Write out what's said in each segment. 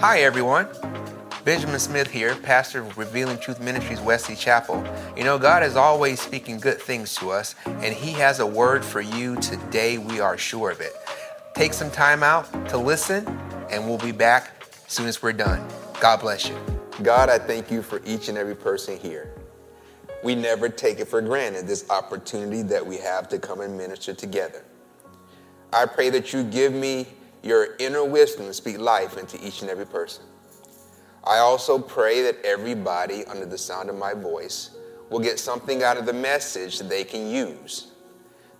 Hi, everyone. Benjamin Smith here, pastor of Revealing Truth Ministries, Wesley Chapel. You know, God is always speaking good things to us, and He has a word for you today. We are sure of it. Take some time out to listen, and we'll be back as soon as we're done. God bless you. God, I thank you for each and every person here. We never take it for granted, this opportunity that we have to come and minister together. I pray that you give me your inner wisdom to speak life into each and every person. I also pray that everybody under the sound of my voice will get something out of the message that they can use.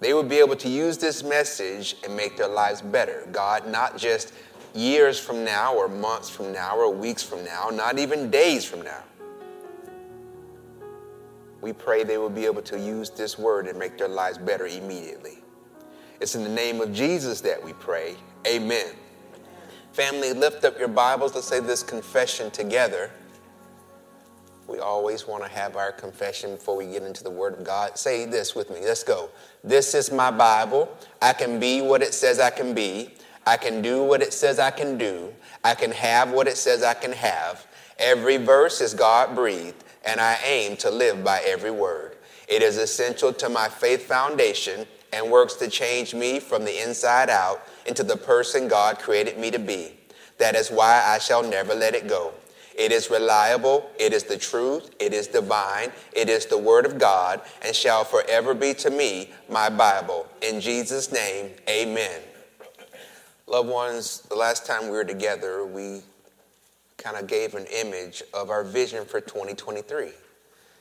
They will be able to use this message and make their lives better. God, not just years from now or months from now or weeks from now, not even days from now. We pray they will be able to use this word and make their lives better immediately. It's in the name of Jesus that we pray. Amen. Family, lift up your Bibles. Let's say this confession together. We always want to have our confession before we get into the Word of God. Say this with me. Let's go. This is my Bible. I can be what it says I can be. I can do what it says I can do. I can have what it says I can have. Every verse is God breathed, and I aim to live by every word. It is essential to my faith foundation and works to change me from the inside out into the person God created me to be. That is why I shall never let it go. It is reliable, it is the truth, it is divine, it is the word of God, and shall forever be to me my Bible. In Jesus' name, amen. Loved ones, the last time we were together, we kind of gave an image of our vision for 2023.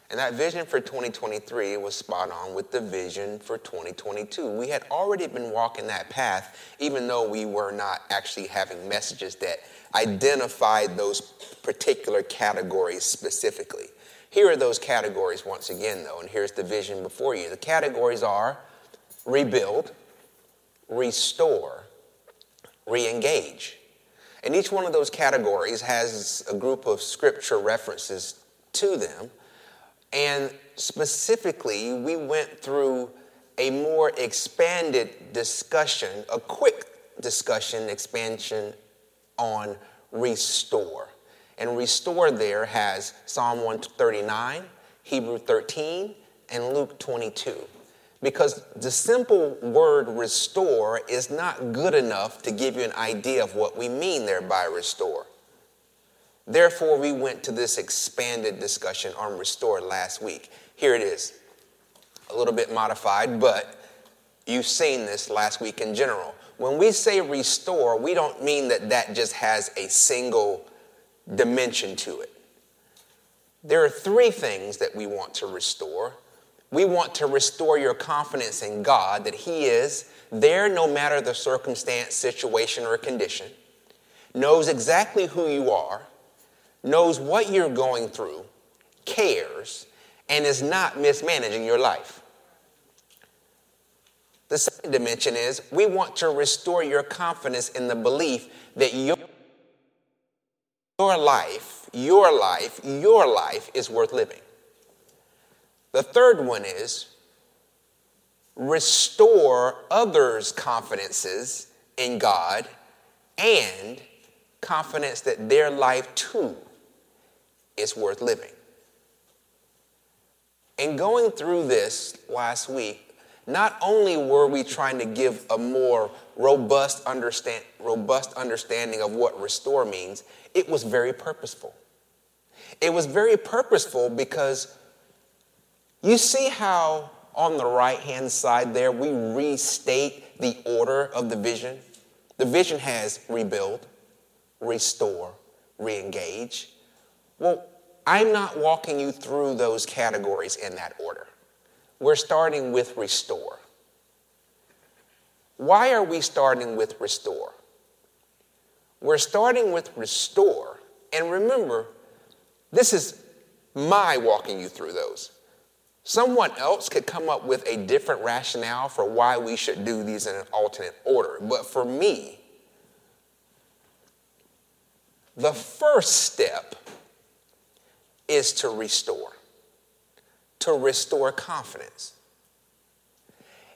And that vision for 2023 was spot on with the vision for 2022. We had already been walking that path, even though we were not actually having messages that identified those particular categories specifically. Here are those categories once again, though, and here's the vision before you. The categories are rebuild, restore, re engage. And each one of those categories has a group of scripture references to them and specifically, we went through a more expanded discussion, a quick discussion, expansion on restore. And restore there has Psalm 139, Hebrew 13, and Luke 22. Because the simple word restore is not good enough to give you an idea of what we mean there by restore. Therefore, we went to this expanded discussion on restore last week. Here it is, a little bit modified, but you've seen this last week in general. When we say restore, we don't mean that that just has a single dimension to it. There are three things that we want to restore. We want to restore your confidence in God that He is there no matter the circumstance, situation, or condition, knows exactly who you are knows what you're going through, cares, and is not mismanaging your life. The second dimension is we want to restore your confidence in the belief that your, your life, your life, your life is worth living. The third one is restore others' confidences in God and confidence that their life too is worth living. In going through this last week, not only were we trying to give a more robust, understand, robust understanding of what restore means, it was very purposeful. It was very purposeful because you see how on the right hand side there we restate the order of the vision? The vision has rebuild, restore, re engage. Well, I'm not walking you through those categories in that order. We're starting with restore. Why are we starting with restore? We're starting with restore. And remember, this is my walking you through those. Someone else could come up with a different rationale for why we should do these in an alternate order. But for me, the first step is to restore, to restore confidence.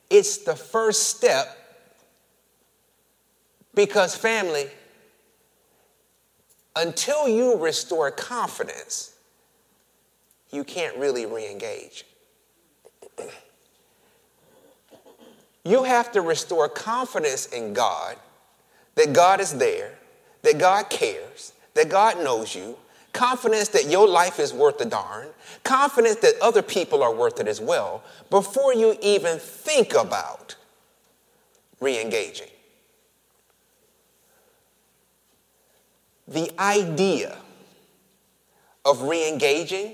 It's the first step because, family, until you restore confidence, you can't really re engage. You have to restore confidence in God that God is there, that God cares, that God knows you, confidence that your life is worth a darn, confidence that other people are worth it as well, before you even think about re engaging. The idea of re engaging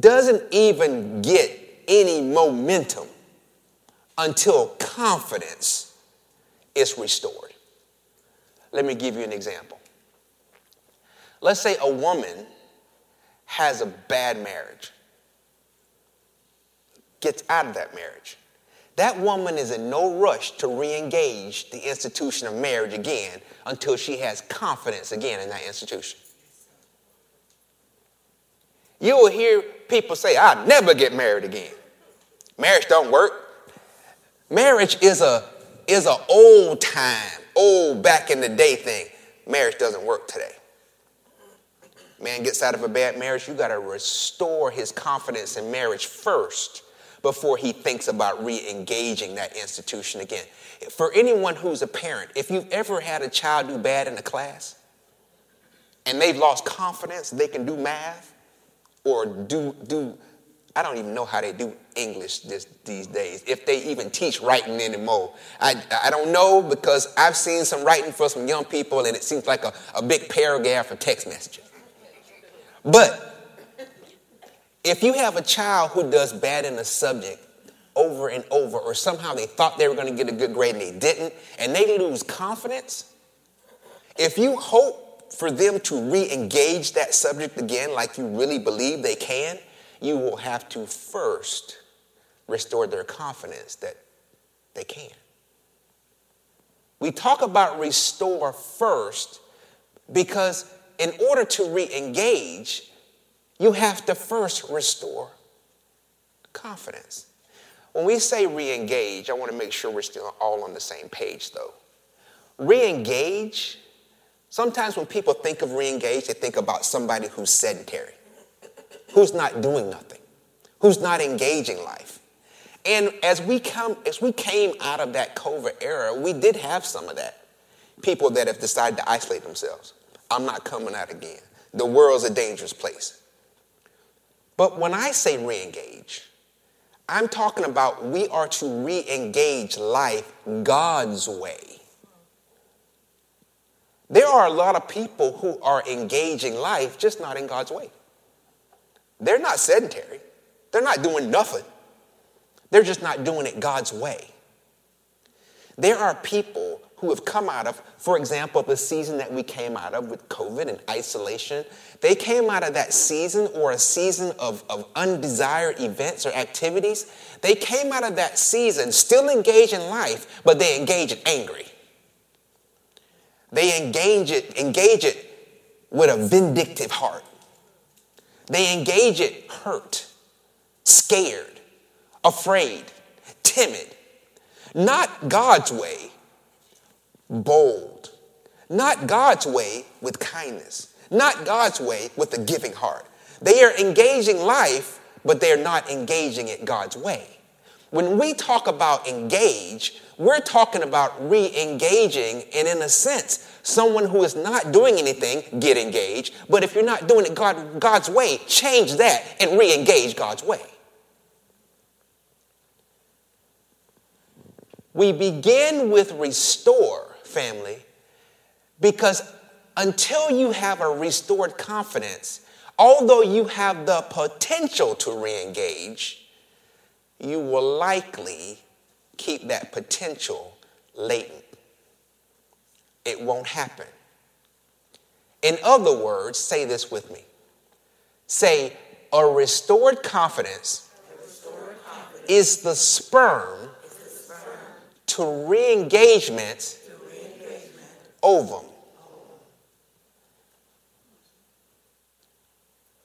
doesn't even get any momentum until confidence is restored. Let me give you an example. Let's say a woman has a bad marriage, gets out of that marriage. That woman is in no rush to re engage the institution of marriage again until she has confidence again in that institution. You will hear people say, I'll never get married again. Marriage don't work. Marriage is a is an old time, old back in the day thing. Marriage doesn't work today. Man gets out of a bad marriage, you got to restore his confidence in marriage first before he thinks about re-engaging that institution again. For anyone who's a parent, if you've ever had a child do bad in a class and they've lost confidence, they can do math or do do I don't even know how they do English this, these days, if they even teach writing anymore. I, I don't know because I've seen some writing for some young people and it seems like a, a big paragraph of text messages. But if you have a child who does bad in a subject over and over, or somehow they thought they were going to get a good grade and they didn't, and they lose confidence, if you hope for them to re engage that subject again like you really believe they can, you will have to first restore their confidence that they can. We talk about restore first because in order to re engage, you have to first restore confidence. When we say re engage, I want to make sure we're still all on the same page though. Re engage, sometimes when people think of re engage, they think about somebody who's sedentary who's not doing nothing, who's not engaging life. And as we come, as we came out of that COVID era, we did have some of that. People that have decided to isolate themselves. I'm not coming out again. The world's a dangerous place. But when I say re-engage, I'm talking about we are to re-engage life God's way. There are a lot of people who are engaging life just not in God's way. They're not sedentary, they're not doing nothing. They're just not doing it God's way. There are people who have come out of, for example, the season that we came out of with COVID and isolation. They came out of that season or a season of, of undesired events or activities. They came out of that season still engaged in life, but they engage it angry. They engage it, engage it with a vindictive heart. They engage it hurt, scared, afraid, timid. Not God's way, bold. Not God's way with kindness. Not God's way with a giving heart. They are engaging life, but they're not engaging it God's way. When we talk about engage, we're talking about re engaging, and in a sense, someone who is not doing anything, get engaged. But if you're not doing it God, God's way, change that and re engage God's way. We begin with restore, family, because until you have a restored confidence, although you have the potential to re engage, you will likely keep that potential latent. It won't happen. In other words, say this with me. Say, a restored confidence, a restored confidence is, the sperm is the sperm to re engagement ovum.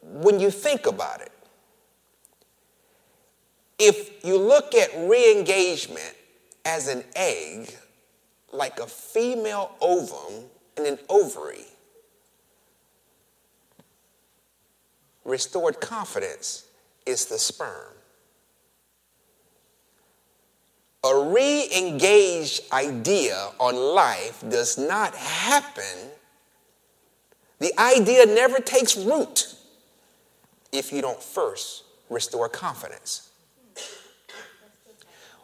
When you think about it, if you look at re engagement as an egg, like a female ovum and an ovary. Restored confidence is the sperm. A re engaged idea on life does not happen. The idea never takes root if you don't first restore confidence.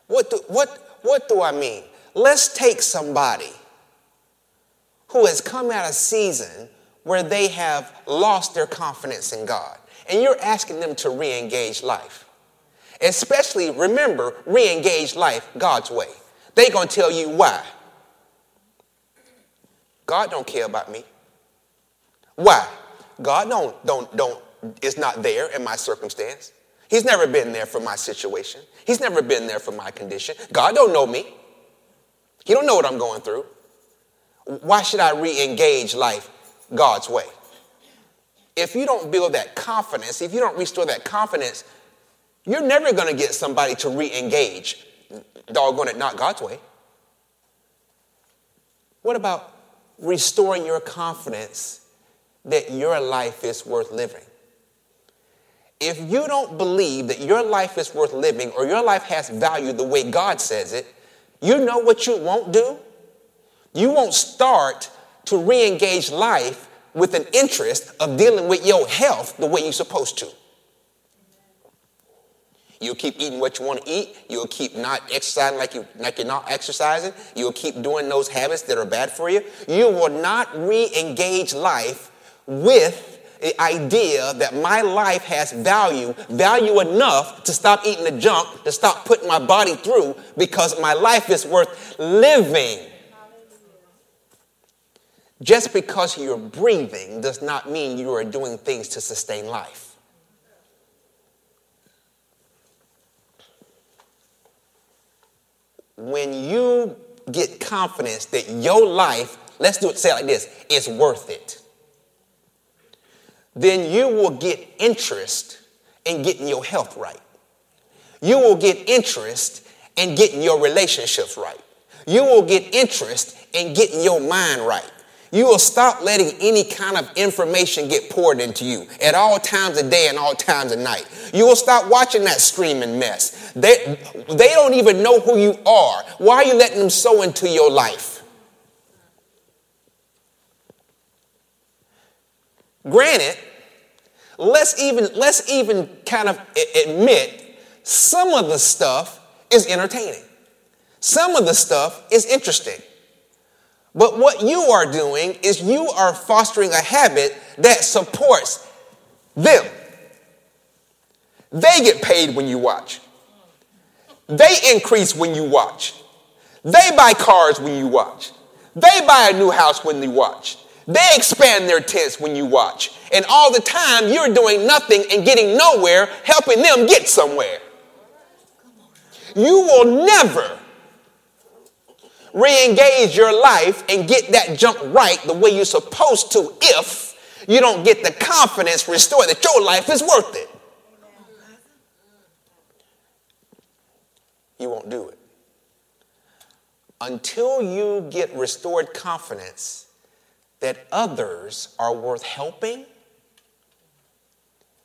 What do, what, what do I mean? Let's take somebody who has come out of season where they have lost their confidence in God, and you're asking them to re engage life. Especially, remember, re engage life God's way. They're going to tell you why. God don't care about me. Why? God don't, don't, don't, is not there in my circumstance. He's never been there for my situation. He's never been there for my condition. God don't know me. He don't know what I'm going through. Why should I re-engage life God's way? If you don't build that confidence, if you don't restore that confidence, you're never going to get somebody to re-engage. Doggone it, not God's way. What about restoring your confidence that your life is worth living? If you don't believe that your life is worth living or your life has value the way God says it, you know what you won't do? You won't start to re engage life with an interest of dealing with your health the way you're supposed to. You'll keep eating what you want to eat. You'll keep not exercising like, you, like you're not exercising. You'll keep doing those habits that are bad for you. You will not re engage life with the idea that my life has value, value enough to stop eating the junk, to stop putting my body through because my life is worth living. Just because you're breathing does not mean you are doing things to sustain life. When you get confidence that your life, let's do it, say it like this, is worth it then you will get interest in getting your health right. You will get interest in getting your relationships right. You will get interest in getting your mind right. You will stop letting any kind of information get poured into you at all times of day and all times of night. You will stop watching that screaming mess. They, they don't even know who you are. Why are you letting them sow into your life? Granted, let's even, let's even kind of admit some of the stuff is entertaining. Some of the stuff is interesting. But what you are doing is you are fostering a habit that supports them. They get paid when you watch. They increase when you watch. They buy cars when you watch. They buy a new house when you watch. They expand their tents when you watch. And all the time, you're doing nothing and getting nowhere, helping them get somewhere. You will never re engage your life and get that jump right the way you're supposed to if you don't get the confidence restored that your life is worth it. You won't do it. Until you get restored confidence that others are worth helping,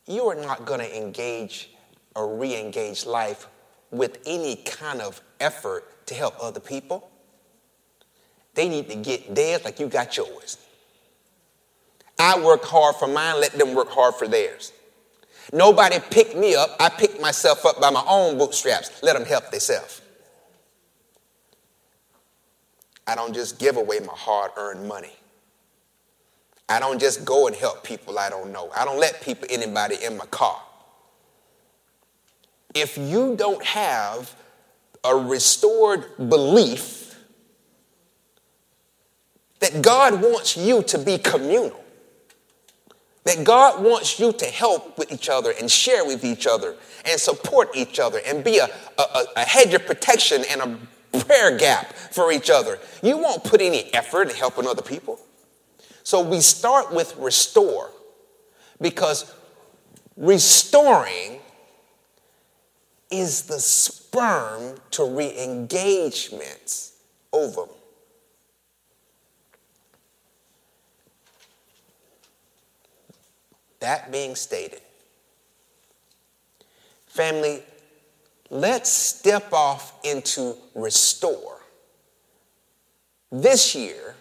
you are not going to engage or re engage life with any kind of effort to help other people. They need to get theirs like you got yours. I work hard for mine, let them work hard for theirs. Nobody picked me up. I picked myself up by my own bootstraps. Let them help themselves. I don't just give away my hard earned money. I don't just go and help people I don't know. I don't let people, anybody in my car. If you don't have a restored belief that God wants you to be communal, that God wants you to help with each other and share with each other and support each other and be a, a, a hedge of protection and a prayer gap for each other, you won't put any effort in helping other people. So we start with restore because restoring is the sperm to re engagements ovum. That being stated, family, let's step off into restore. This year,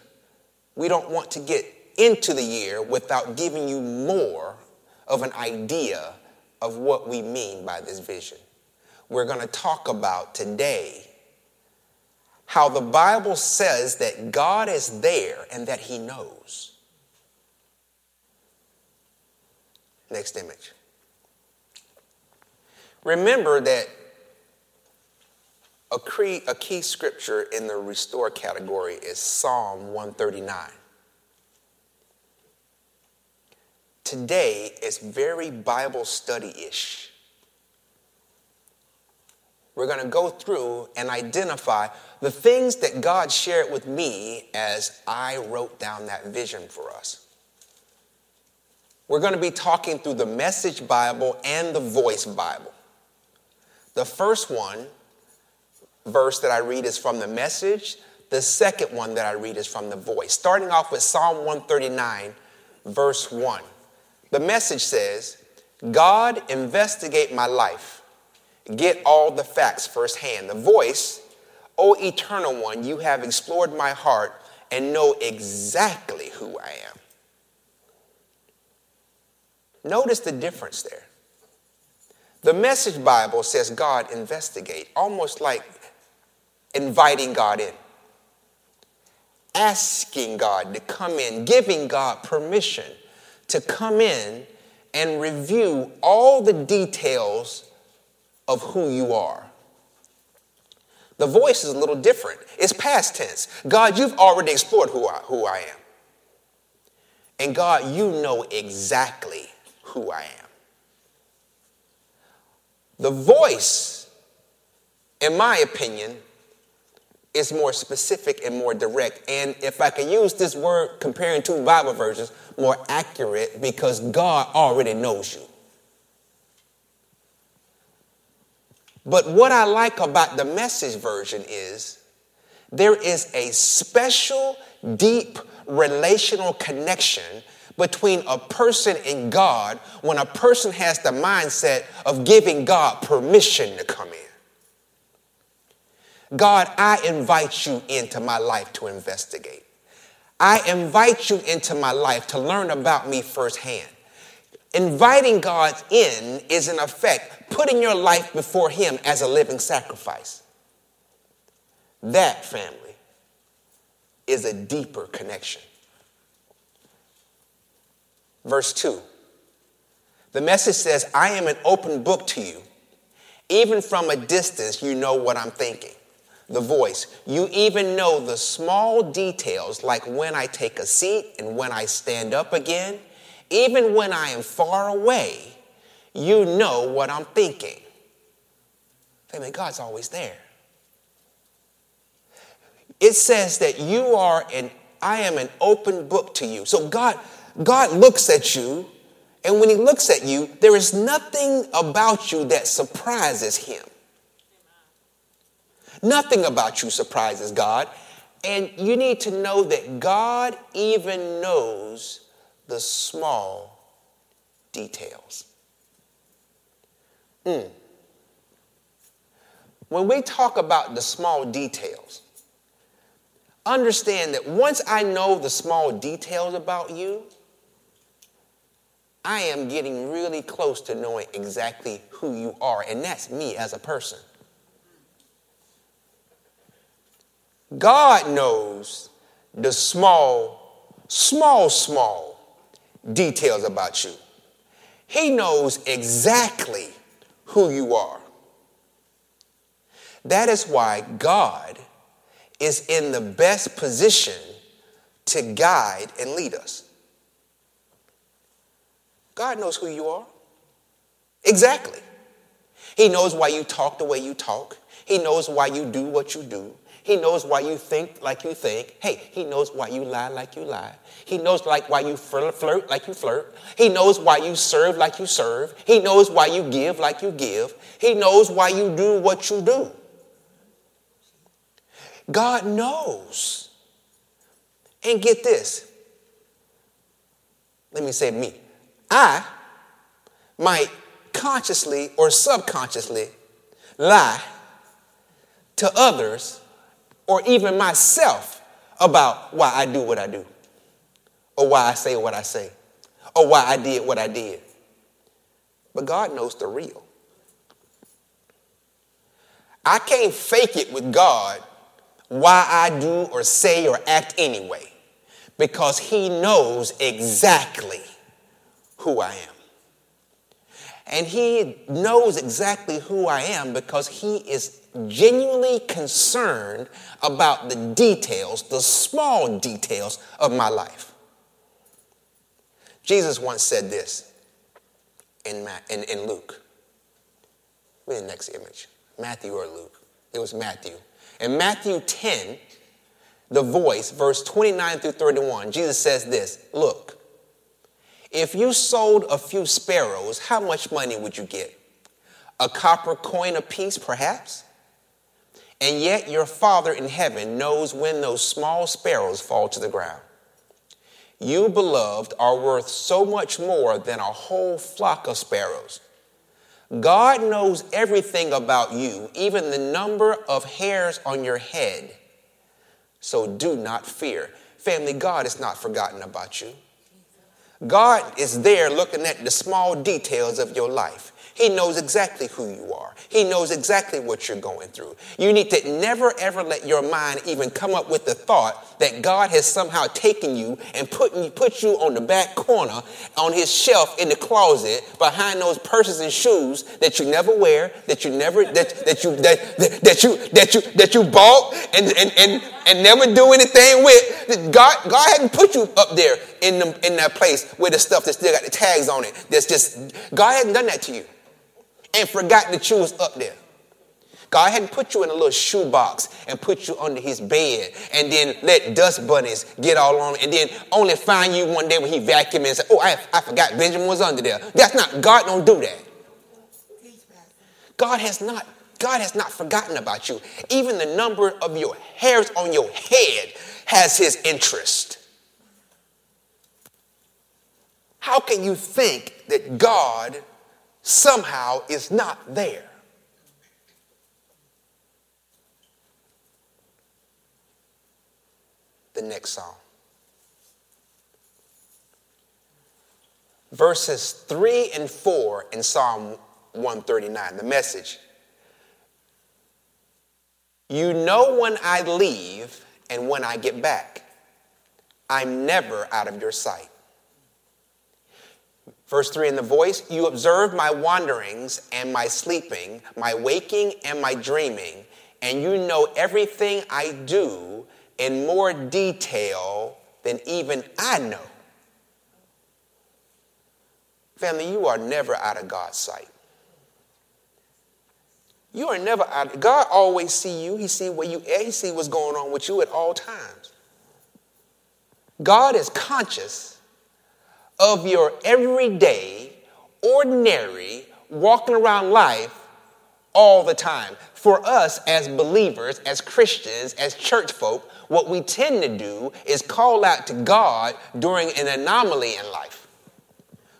we don't want to get into the year without giving you more of an idea of what we mean by this vision. We're going to talk about today how the Bible says that God is there and that He knows. Next image. Remember that a key, a key scripture in the restore category is Psalm 139. Today is very Bible study ish. We're going to go through and identify the things that God shared with me as I wrote down that vision for us. We're going to be talking through the Message Bible and the Voice Bible. The first one, verse that I read is from the Message. The second one that I read is from the Voice. Starting off with Psalm 139, verse 1. The Message says, God, investigate my life. Get all the facts firsthand. The Voice, O eternal one, you have explored my heart and know exactly who I am. Notice the difference there. The Message Bible says God investigate, almost like inviting God in, asking God to come in, giving God permission to come in and review all the details of who you are. The voice is a little different. It's past tense. God, you've already explored who I, who I am. And God, you know exactly who I am. The voice, in my opinion, is more specific and more direct. And if I can use this word comparing two Bible versions, more accurate because God already knows you. But what I like about the message version is there is a special, deep relational connection between a person and God when a person has the mindset of giving God permission to come in. God, I invite you into my life to investigate. I invite you into my life to learn about me firsthand. Inviting God in is, in effect, putting your life before Him as a living sacrifice. That, family, is a deeper connection. Verse 2 the message says, I am an open book to you. Even from a distance, you know what I'm thinking. The voice, you even know the small details, like when I take a seat and when I stand up again. Even when I am far away, you know what I'm thinking. Family, God's always there. It says that you are an, I am an open book to you. So God, God looks at you, and when He looks at you, there is nothing about you that surprises Him. Nothing about you surprises God. And you need to know that God even knows the small details. Mm. When we talk about the small details, understand that once I know the small details about you, I am getting really close to knowing exactly who you are, and that's me as a person. God knows the small, small, small details about you. He knows exactly who you are. That is why God is in the best position to guide and lead us. God knows who you are. Exactly. He knows why you talk the way you talk. He knows why you do what you do. He knows why you think like you think. Hey, he knows why you lie like you lie. He knows like why you flirt like you flirt. He knows why you serve like you serve. He knows why you give like you give. He knows why you do what you do. God knows. And get this. Let me say me. I might consciously or subconsciously lie to others or even myself about why I do what I do, or why I say what I say, or why I did what I did. But God knows the real. I can't fake it with God why I do or say or act anyway, because He knows exactly who I am. And He knows exactly who I am because He is genuinely concerned about the details, the small details of my life. Jesus once said this in, in, in Luke. Read the next image Matthew or Luke. It was Matthew. In Matthew 10, the voice, verse 29 through 31, Jesus says this Look, if you sold a few sparrows, how much money would you get? A copper coin apiece, perhaps? And yet your Father in heaven knows when those small sparrows fall to the ground. You, beloved, are worth so much more than a whole flock of sparrows. God knows everything about you, even the number of hairs on your head. So do not fear. Family, God is not forgotten about you. God is there looking at the small details of your life. He knows exactly who you are. He knows exactly what you're going through. You need to never ever let your mind even come up with the thought that God has somehow taken you and put, put you on the back corner on his shelf in the closet behind those purses and shoes that you never wear, that you never that, that you that, that, that you that you that you bought and, and and and never do anything with. God God hadn't put you up there in the, in that place with the stuff that still got the tags on it. That's just God hadn't done that to you and forgot that you was up there. God hadn't put you in a little shoebox and put you under his bed and then let dust bunnies get all on and then only find you one day when he vacuumed and said, Oh, I, I forgot Benjamin was under there. That's not, God don't do that. God has not, God has not forgotten about you. Even the number of your hairs on your head has his interest. How can you think that God somehow is not there. The next psalm. Verses 3 and 4 in Psalm 139, the message. You know when I leave and when I get back. I'm never out of your sight. Verse 3 in the voice, you observe my wanderings and my sleeping, my waking and my dreaming, and you know everything I do in more detail than even I know. Family, you are never out of God's sight. You are never out. God always see you. He see where you. He see what's going on with you at all times. God is conscious of your everyday, ordinary, walking around life all the time. For us as believers, as Christians, as church folk, what we tend to do is call out to God during an anomaly in life.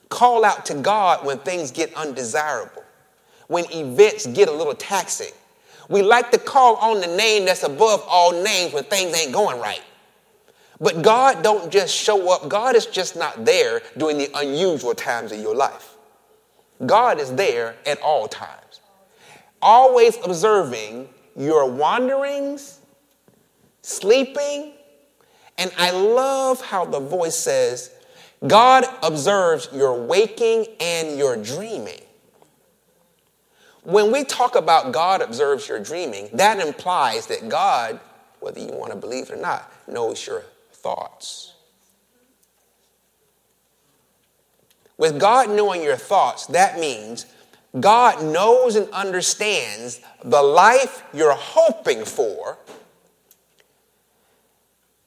Call out to God when things get undesirable, when events get a little taxing. We like to call on the name that's above all names when things ain't going right. But God don't just show up. God is just not there during the unusual times of your life. God is there at all times. Always observing your wanderings, sleeping, and I love how the voice says, God observes your waking and your dreaming. When we talk about God observes your dreaming, that implies that God, whether you want to believe it or not, knows your thoughts. With God knowing your thoughts, that means God knows and understands the life you're hoping for,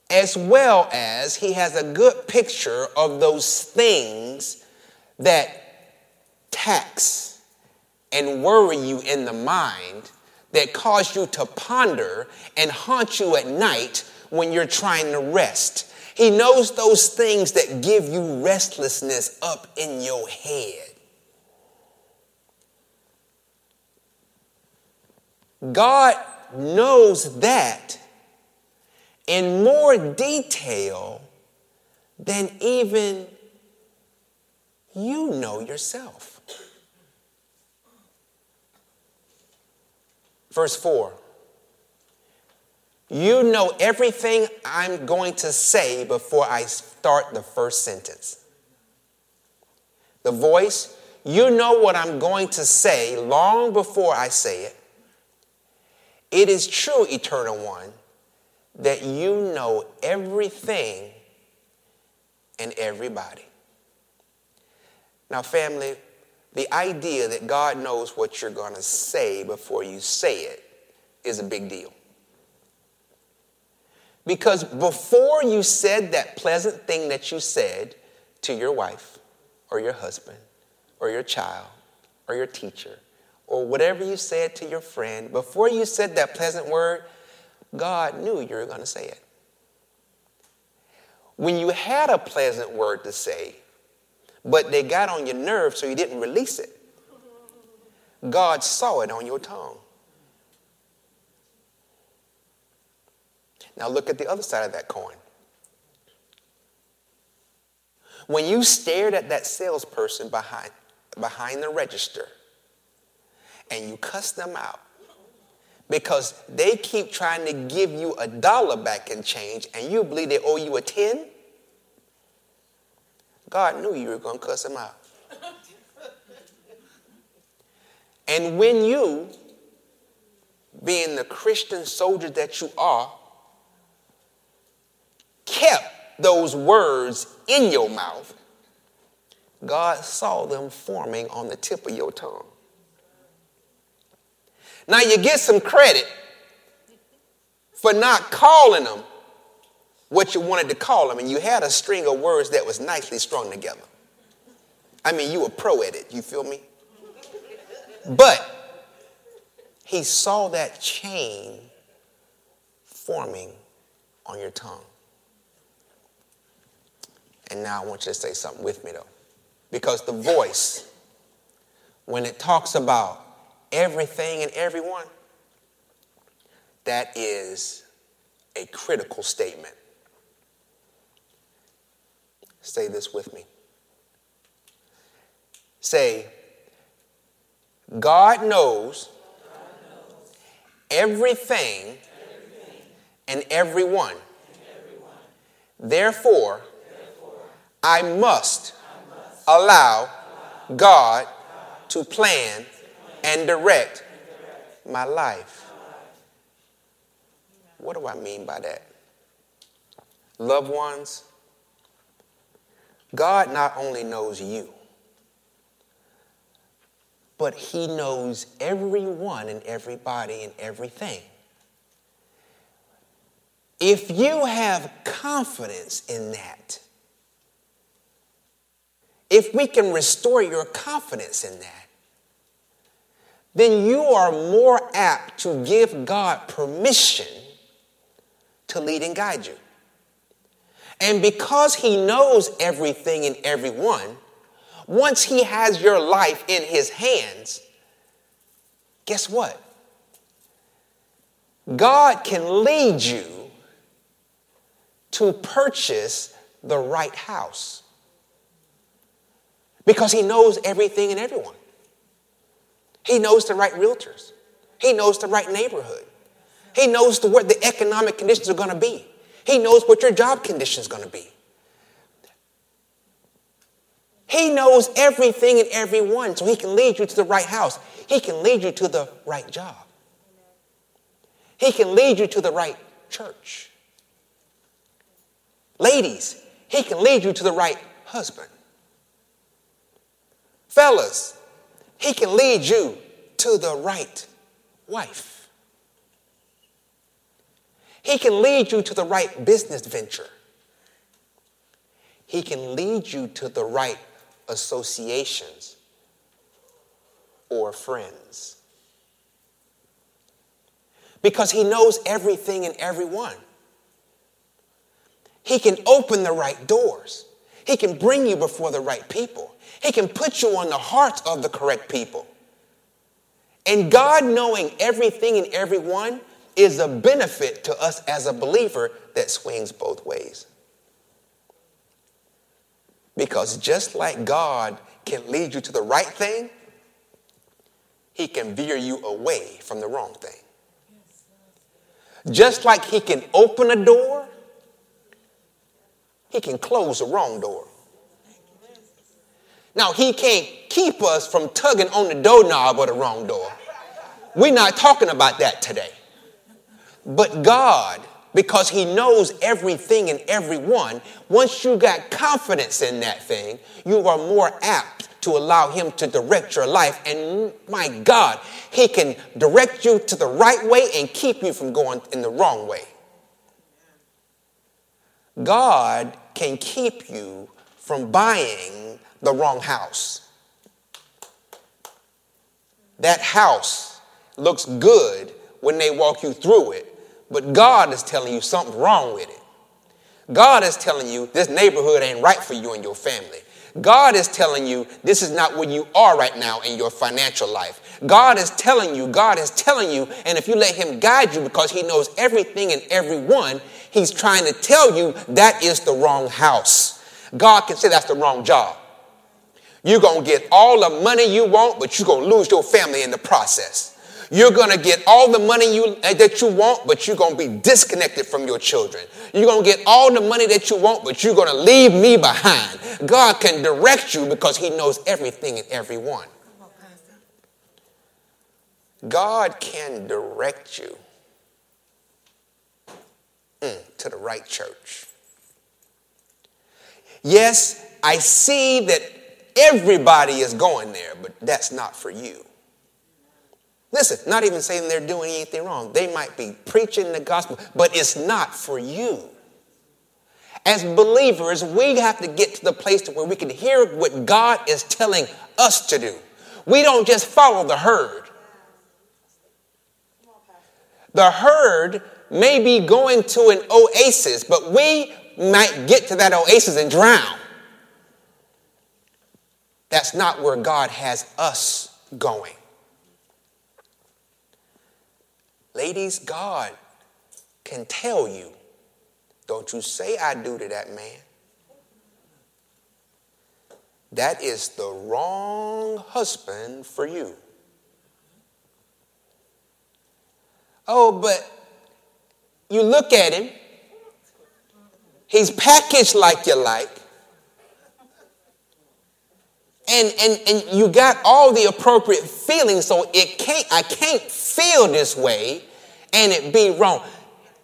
as well as he has a good picture of those things that tax and worry you in the mind that cause you to ponder and haunt you at night when you're trying to rest. He knows those things that give you restlessness up in your head. God knows that in more detail than even you know yourself. Verse 4 You know everything I'm going to say before I start the first sentence. The voice, you know what I'm going to say long before I say it. It is true, Eternal One, that you know everything and everybody. Now, family, the idea that God knows what you're going to say before you say it is a big deal. Because before you said that pleasant thing that you said to your wife or your husband or your child or your teacher or whatever you said to your friend, before you said that pleasant word, God knew you were going to say it. When you had a pleasant word to say, but they got on your nerves so you didn't release it, God saw it on your tongue. Now look at the other side of that coin. When you stared at that salesperson behind, behind the register and you cussed them out because they keep trying to give you a dollar back in change and you believe they owe you a 10, God knew you were going to cuss them out. and when you, being the Christian soldier that you are, kept those words in your mouth, God saw them forming on the tip of your tongue. Now you get some credit for not calling them what you wanted to call them, and you had a string of words that was nicely strung together. I mean, you were pro at it, you feel me? But he saw that chain forming on your tongue. And now I want you to say something with me, though. Because the voice, when it talks about everything and everyone, that is a critical statement. Say this with me. Say, God knows everything and everyone. Therefore, I must allow God to plan and direct my life. What do I mean by that? Loved ones, God not only knows you, but He knows everyone and everybody and everything. If you have confidence in that, if we can restore your confidence in that, then you are more apt to give God permission to lead and guide you. And because He knows everything and everyone, once He has your life in His hands, guess what? God can lead you to purchase the right house because He knows everything and everyone. He knows the right realtors, He knows the right neighborhood, He knows the, what the economic conditions are going to be. He knows what your job condition is going to be. He knows everything and everyone, so He can lead you to the right house. He can lead you to the right job. He can lead you to the right church. Ladies, He can lead you to the right husband. Fellas, He can lead you to the right wife. He can lead you to the right business venture. He can lead you to the right associations or friends. Because he knows everything and everyone. He can open the right doors. He can bring you before the right people. He can put you on the hearts of the correct people. And God knowing everything and everyone is a benefit to us as a believer that swings both ways. Because just like God can lead you to the right thing, He can veer you away from the wrong thing. Just like He can open a door, He can close the wrong door. Now, He can't keep us from tugging on the doorknob or the wrong door. We're not talking about that today. But God, because He knows everything and everyone, once you got confidence in that thing, you are more apt to allow Him to direct your life. And my God, He can direct you to the right way and keep you from going in the wrong way. God can keep you from buying the wrong house. That house looks good when they walk you through it, but God is telling you something's wrong with it. God is telling you this neighborhood ain't right for you and your family. God is telling you this is not where you are right now in your financial life. God is telling you, God is telling you, and if you let Him guide you because He knows everything and everyone, He's trying to tell you that is the wrong house. God can say that's the wrong job. You're going to get all the money you want, but you're going to lose your family in the process. You're going to get all the money you, uh, that you want, but you're going to be disconnected from your children. You're going to get all the money that you want, but you're going to leave me behind. God can direct you because He knows everything and everyone. God can direct you mm, to the right church. Yes, I see that everybody is going there, but that's not for you. Listen, not even saying they're doing anything wrong. They might be preaching the gospel, but it's not for you. As believers, we have to get to the place to where we can hear what God is telling us to do. We don't just follow the herd. The herd may be going to an oasis, but we might get to that oasis and drown. That's not where God has us going. Ladies, God can tell you, don't you say I do to that man. That is the wrong husband for you. Oh, but you look at him, he's packaged like you like. And, and, and you got all the appropriate feelings, so it can't, I can't feel this way and it be wrong.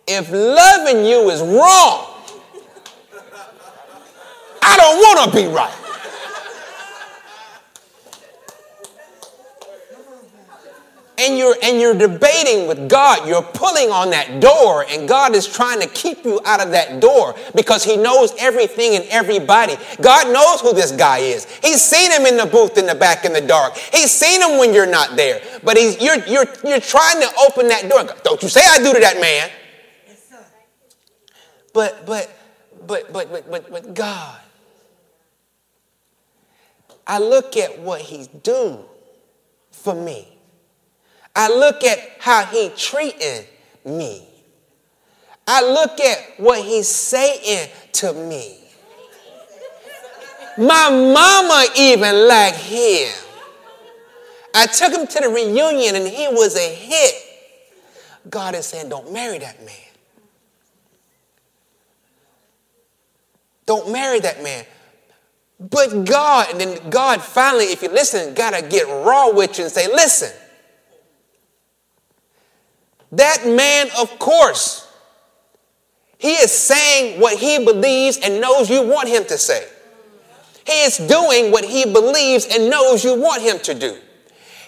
If loving you is wrong, I don't want to be right. And you're and you're debating with God, you're pulling on that door, and God is trying to keep you out of that door because He knows everything and everybody. God knows who this guy is. He's seen him in the booth in the back in the dark. He's seen him when you're not there. But he's you're you're you're trying to open that door. Don't you say I do to that man. But but but but but but but God. I look at what he's doing for me. I look at how he treating me. I look at what he's saying to me. My mama even liked him. I took him to the reunion and he was a hit. God is saying, don't marry that man. Don't marry that man. But God, and then God finally, if you listen, got to get raw with you and say, listen, that man, of course, he is saying what he believes and knows you want him to say. He is doing what he believes and knows you want him to do.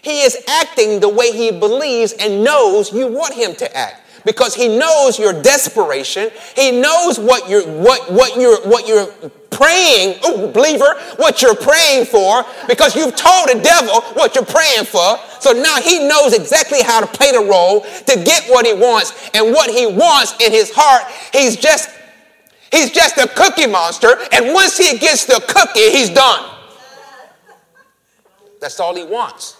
He is acting the way he believes and knows you want him to act because he knows your desperation. He knows what you're what what you're what you're praying, ooh, believer, what you're praying for because you've told the devil what you're praying for. So now he knows exactly how to play the role to get what he wants and what he wants in his heart. He's just he's just a cookie monster and once he gets the cookie, he's done. That's all he wants.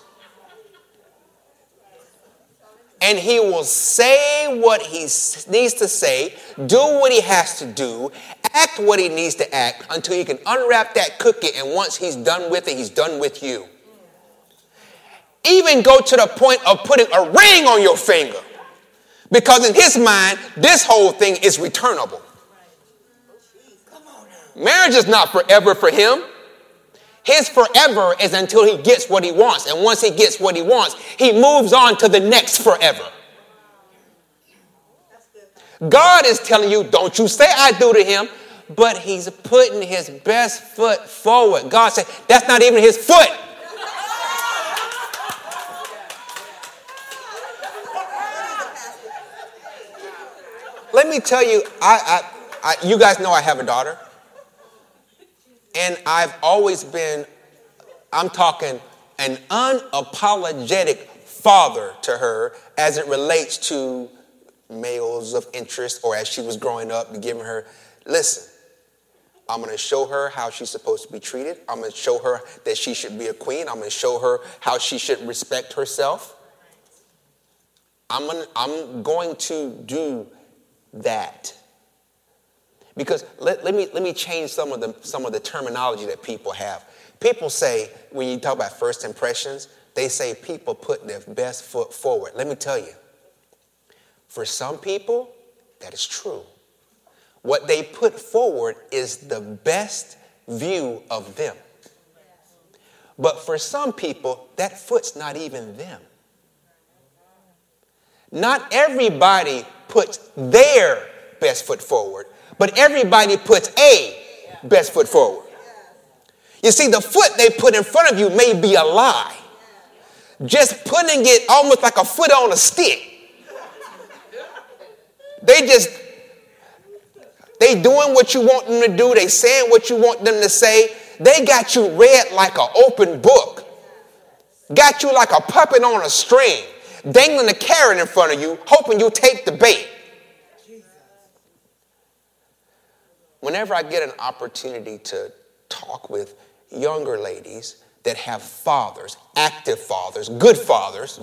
And he will say what he needs to say, do what he has to do, act what he needs to act until he can unwrap that cookie. And once he's done with it, he's done with you. Even go to the point of putting a ring on your finger. Because in his mind, this whole thing is returnable. Marriage is not forever for him. His forever is until he gets what he wants. And once he gets what he wants, he moves on to the next forever. God is telling you, don't you say I do to him, but he's putting his best foot forward. God said, that's not even his foot. Let me tell you, I, I, I, you guys know I have a daughter. And I've always been, I'm talking an unapologetic father to her as it relates to males of interest or as she was growing up, giving her, listen, I'm going to show her how she's supposed to be treated. I'm going to show her that she should be a queen. I'm going to show her how she should respect herself. I'm to, I'm going to do that. Because let, let, me, let me change some of, the, some of the terminology that people have. People say, when you talk about first impressions, they say people put their best foot forward. Let me tell you, for some people, that is true. What they put forward is the best view of them. But for some people, that foot's not even them. Not everybody puts their best foot forward. But everybody puts a best foot forward. You see, the foot they put in front of you may be a lie. Just putting it almost like a foot on a stick. They just, they doing what you want them to do. They saying what you want them to say. They got you read like an open book. Got you like a puppet on a string, dangling a carrot in front of you, hoping you take the bait. Whenever I get an opportunity to talk with younger ladies that have fathers, active fathers, good fathers,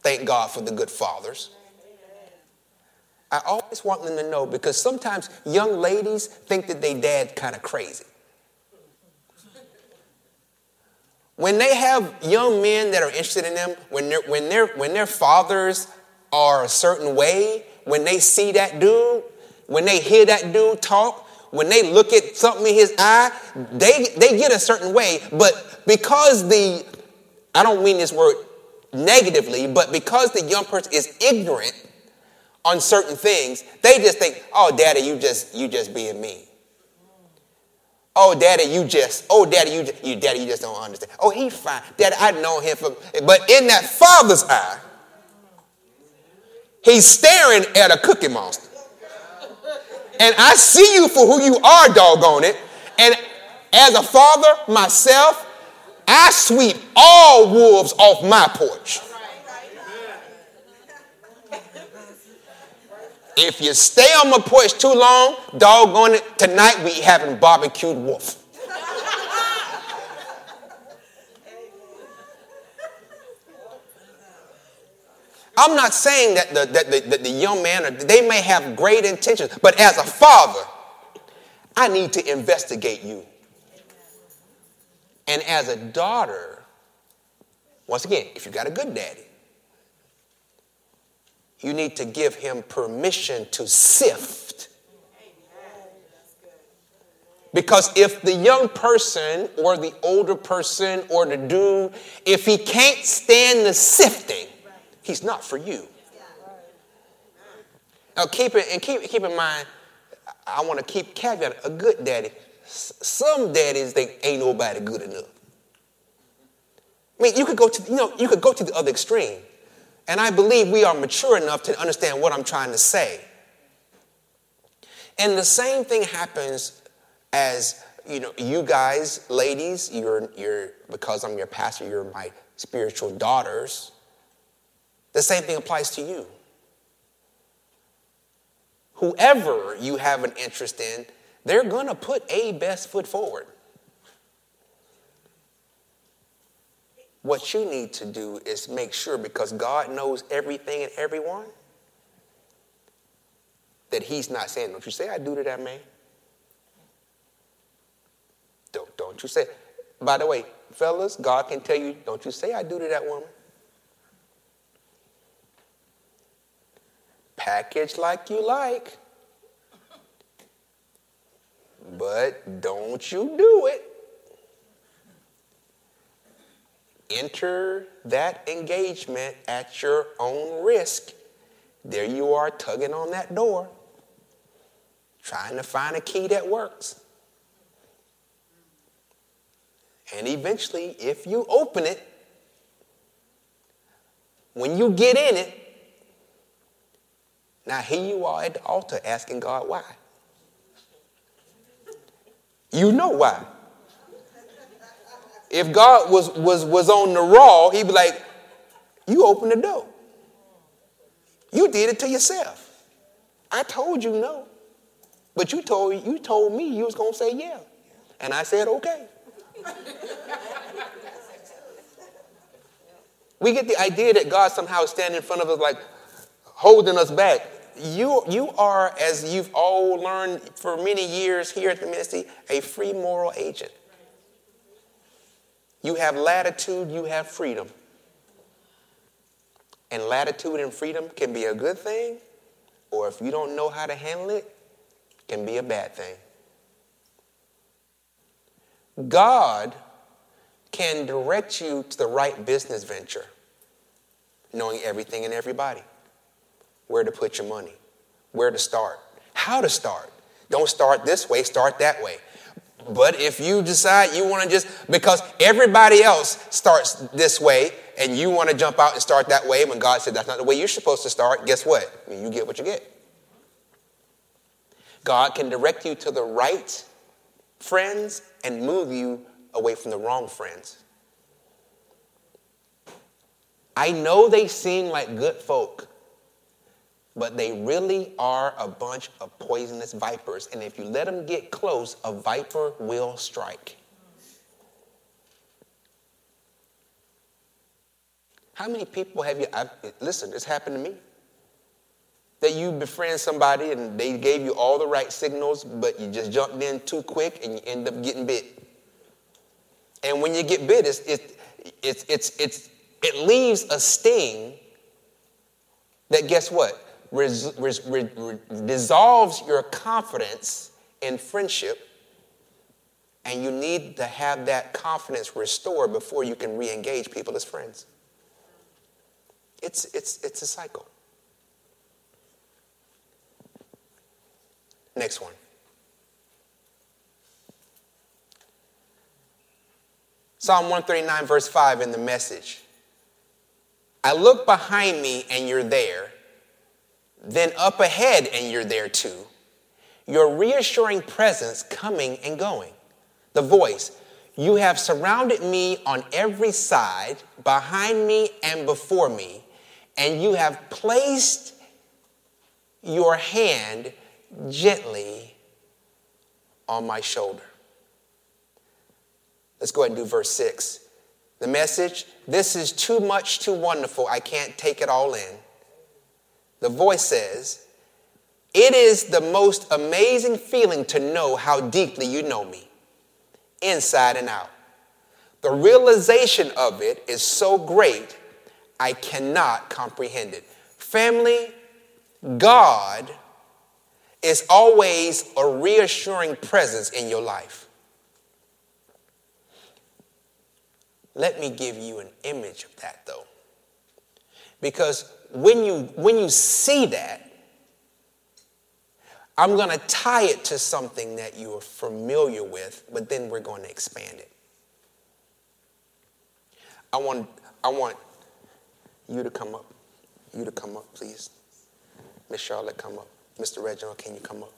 thank God for the good fathers. I always want them to know because sometimes young ladies think that they dad kind of crazy. When they have young men that are interested in them, when, they when, they when their fathers are a certain way, when they see that dude, when they hear that dude talk, when they look at something in his eye, they, they get a certain way. But because the, I don't mean this word negatively, but because the young person is ignorant on certain things, they just think, oh, daddy, you just, you just being me. Oh, daddy, you just, oh, daddy, you, you, daddy, you just don't understand. Oh, he's fine. Daddy, I know him for, but in that father's eye, he's staring at a cookie monster. And I see you for who you are, doggone it. And as a father myself, I sweep all wolves off my porch. If you stay on my porch too long, doggone it, tonight we having barbecued wolf. I'm not saying that the, that the, that the young man, or they may have great intentions, but as a father, I need to investigate you. And as a daughter, once again, if you got a good daddy, you need to give him permission to sift. Because if the young person or the older person or the dude, if he can't stand the sifting, He's not for you. Now keep it and keep keep in mind. I want to keep caveat a good daddy. Some daddies think ain't nobody good enough. I mean, you could go to you know you could go to the other extreme, and I believe we are mature enough to understand what I'm trying to say. And the same thing happens as you know, you guys, ladies, you're you're because I'm your pastor, you're my spiritual daughters. The same thing applies to you. Whoever you have an interest in, they're going to put a best foot forward. What you need to do is make sure, because God knows everything and everyone, that He's not saying, Don't you say I do to that man. Don't, don't you say. By the way, fellas, God can tell you, Don't you say I do to that woman. Package like you like. But don't you do it. Enter that engagement at your own risk. There you are tugging on that door, trying to find a key that works. And eventually, if you open it, when you get in it, now here you are at the altar asking God why. You know why. If God was, was, was on the raw, he'd be like, You open the door. You did it to yourself. I told you no. But you told, you told me you was going to say yeah. And I said, okay. we get the idea that God somehow is standing in front of us like holding us back. You, you are, as you've all learned for many years here at the ministry, a free moral agent. You have latitude, you have freedom. And latitude and freedom can be a good thing, or if you don't know how to handle it, can be a bad thing. God can direct you to the right business venture, knowing everything and everybody, where to put your money, where to start, how to start. Don't start this way, start that way. But if you decide you want to just, because everybody else starts this way and you want to jump out and start that way, when God said that's not the way you're supposed to start, guess what? You get what you get. God can direct you to the right friends and move you away from the wrong friends. I know they seem like good folk, but they really are a bunch of poisonous vipers. And if you let them get close, a viper will strike. How many people have you? I've, listen, this happened to me. That you befriend somebody and they gave you all the right signals, but you just jumped in too quick and you end up getting bit. And when you get bit, it's, it, it's, it's, it's, it leaves a sting that guess what? Res, res, res, dissolves your confidence in friendship, and you need to have that confidence restored before you can re engage people as friends. It's, it's, it's a cycle. Next one. Psalm 139, verse 5 in the message. I look behind me and you're there then up ahead and you're there too. Your reassuring presence coming and going. The voice, you have surrounded me on every side, behind me and before me, and you have placed your hand gently on my shoulder. Let's go ahead and do verse 6. The message this is too much, too wonderful. I can't take it all in. The voice says, It is the most amazing feeling to know how deeply you know me, inside and out. The realization of it is so great, I cannot comprehend it. Family, God is always a reassuring presence in your life. Let me give you an image of that, though. Because when you, when you see that, I'm going to tie it to something that you are familiar with, but then we're going to expand it. I want, I want you to come up. You to come up, please. Miss Charlotte, come up. Mr. Reginald, can you come up?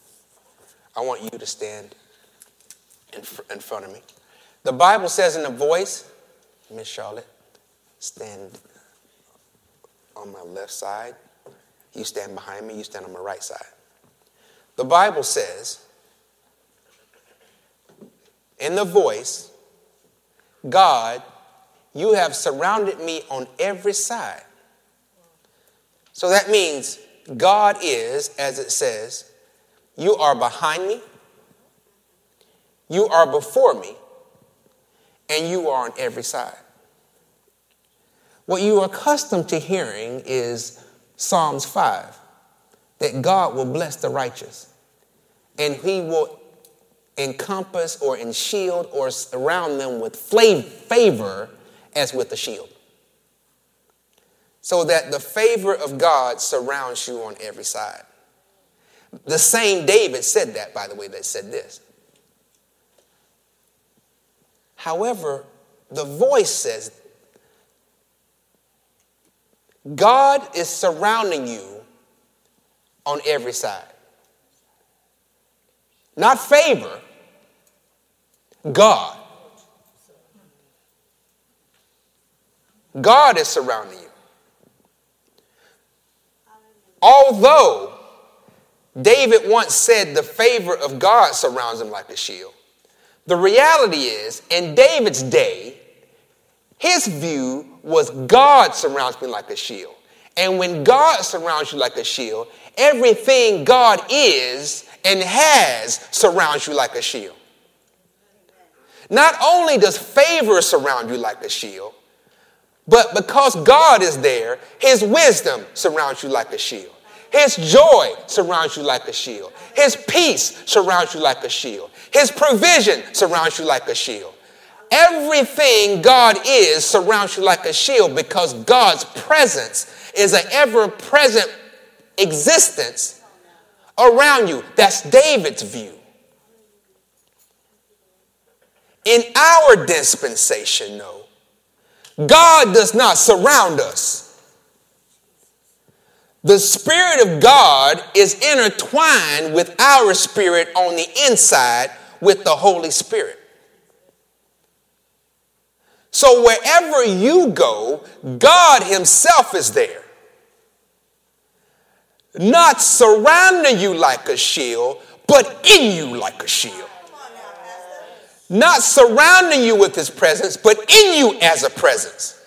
I want you to stand in, fr- in front of me. The Bible says in the voice, Miss Charlotte, stand on my left side. You stand behind me, you stand on my right side. The Bible says, in the voice, God, You have surrounded me on every side. So that means God is, as it says, you are behind me, you are before me, and you are on every side. What you are accustomed to hearing is Psalms 5 that God will bless the righteous and he will encompass or shield or surround them with favor as with a shield. So that the favor of God surrounds you on every side. The same David said that, by the way, that said this. However, the voice says, God is surrounding you on every side. Not favor, God. God is surrounding you. Although David once said the favor of God surrounds him like a shield, the reality is, in David's day, his view was God surrounds me like a shield. And when God surrounds you like a shield, everything God is and has surrounds you like a shield. Not only does favor surround you like a shield, but because God is there, His wisdom surrounds you like a shield. His joy surrounds you like a shield. His peace surrounds you like a shield. His provision surrounds you like a shield. Everything God is surrounds you like a shield because God's presence is an ever present existence around you. That's David's view. In our dispensation, no, God does not surround us. The Spirit of God is intertwined with our spirit on the inside with the Holy Spirit. So wherever you go, God Himself is there not surrounding you like a shield, but in you like a shield. Not surrounding you with his presence, but in you as a presence.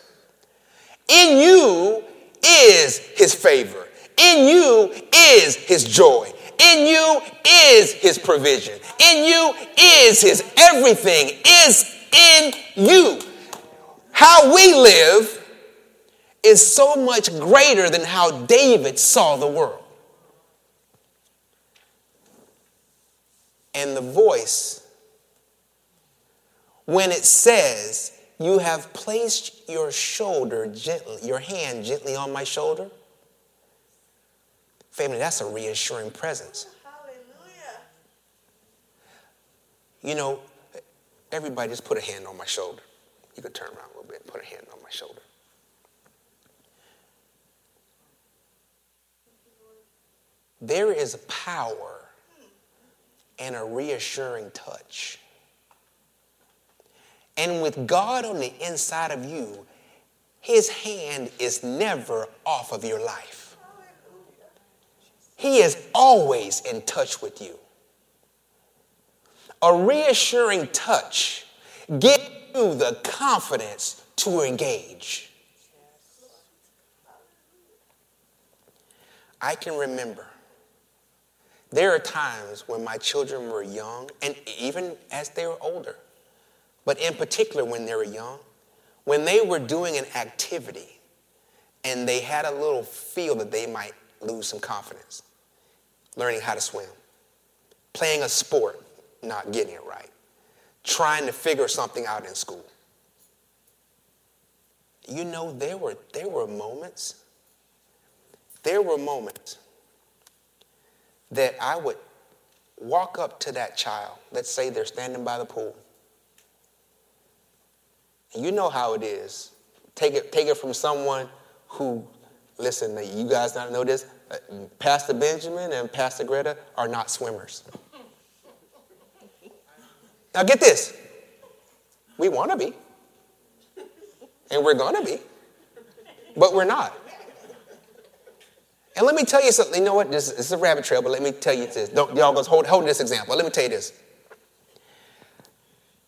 In you is his favor. In you is his joy. In you is his provision. In you is his everything is in you. How we live is so much greater than how David saw the world. And the voice, when it says, You have placed your shoulder gently, your hand gently on my shoulder, family, that's a reassuring presence. Hallelujah. You know, everybody just put a hand on my shoulder. You could turn around a little bit, and put a hand on my shoulder. There is power and a reassuring touch. And with God on the inside of you, his hand is never off of your life. He is always in touch with you. A reassuring touch gives you the confidence to engage. I can remember there are times when my children were young, and even as they were older, but in particular when they were young, when they were doing an activity and they had a little feel that they might lose some confidence, learning how to swim, playing a sport, not getting it right, trying to figure something out in school. You know, there were, there were moments, there were moments that I would walk up to that child. Let's say they're standing by the pool. And you know how it is. Take it, take it from someone who, listen, you guys not know this. Uh, Pastor Benjamin and Pastor Greta are not swimmers. Now get this. We want to be. And we're going to be. But we're not. And let me tell you something. You know what? This, this is a rabbit trail, but let me tell you this. Don't, y'all go hold, hold this example. Let me tell you this.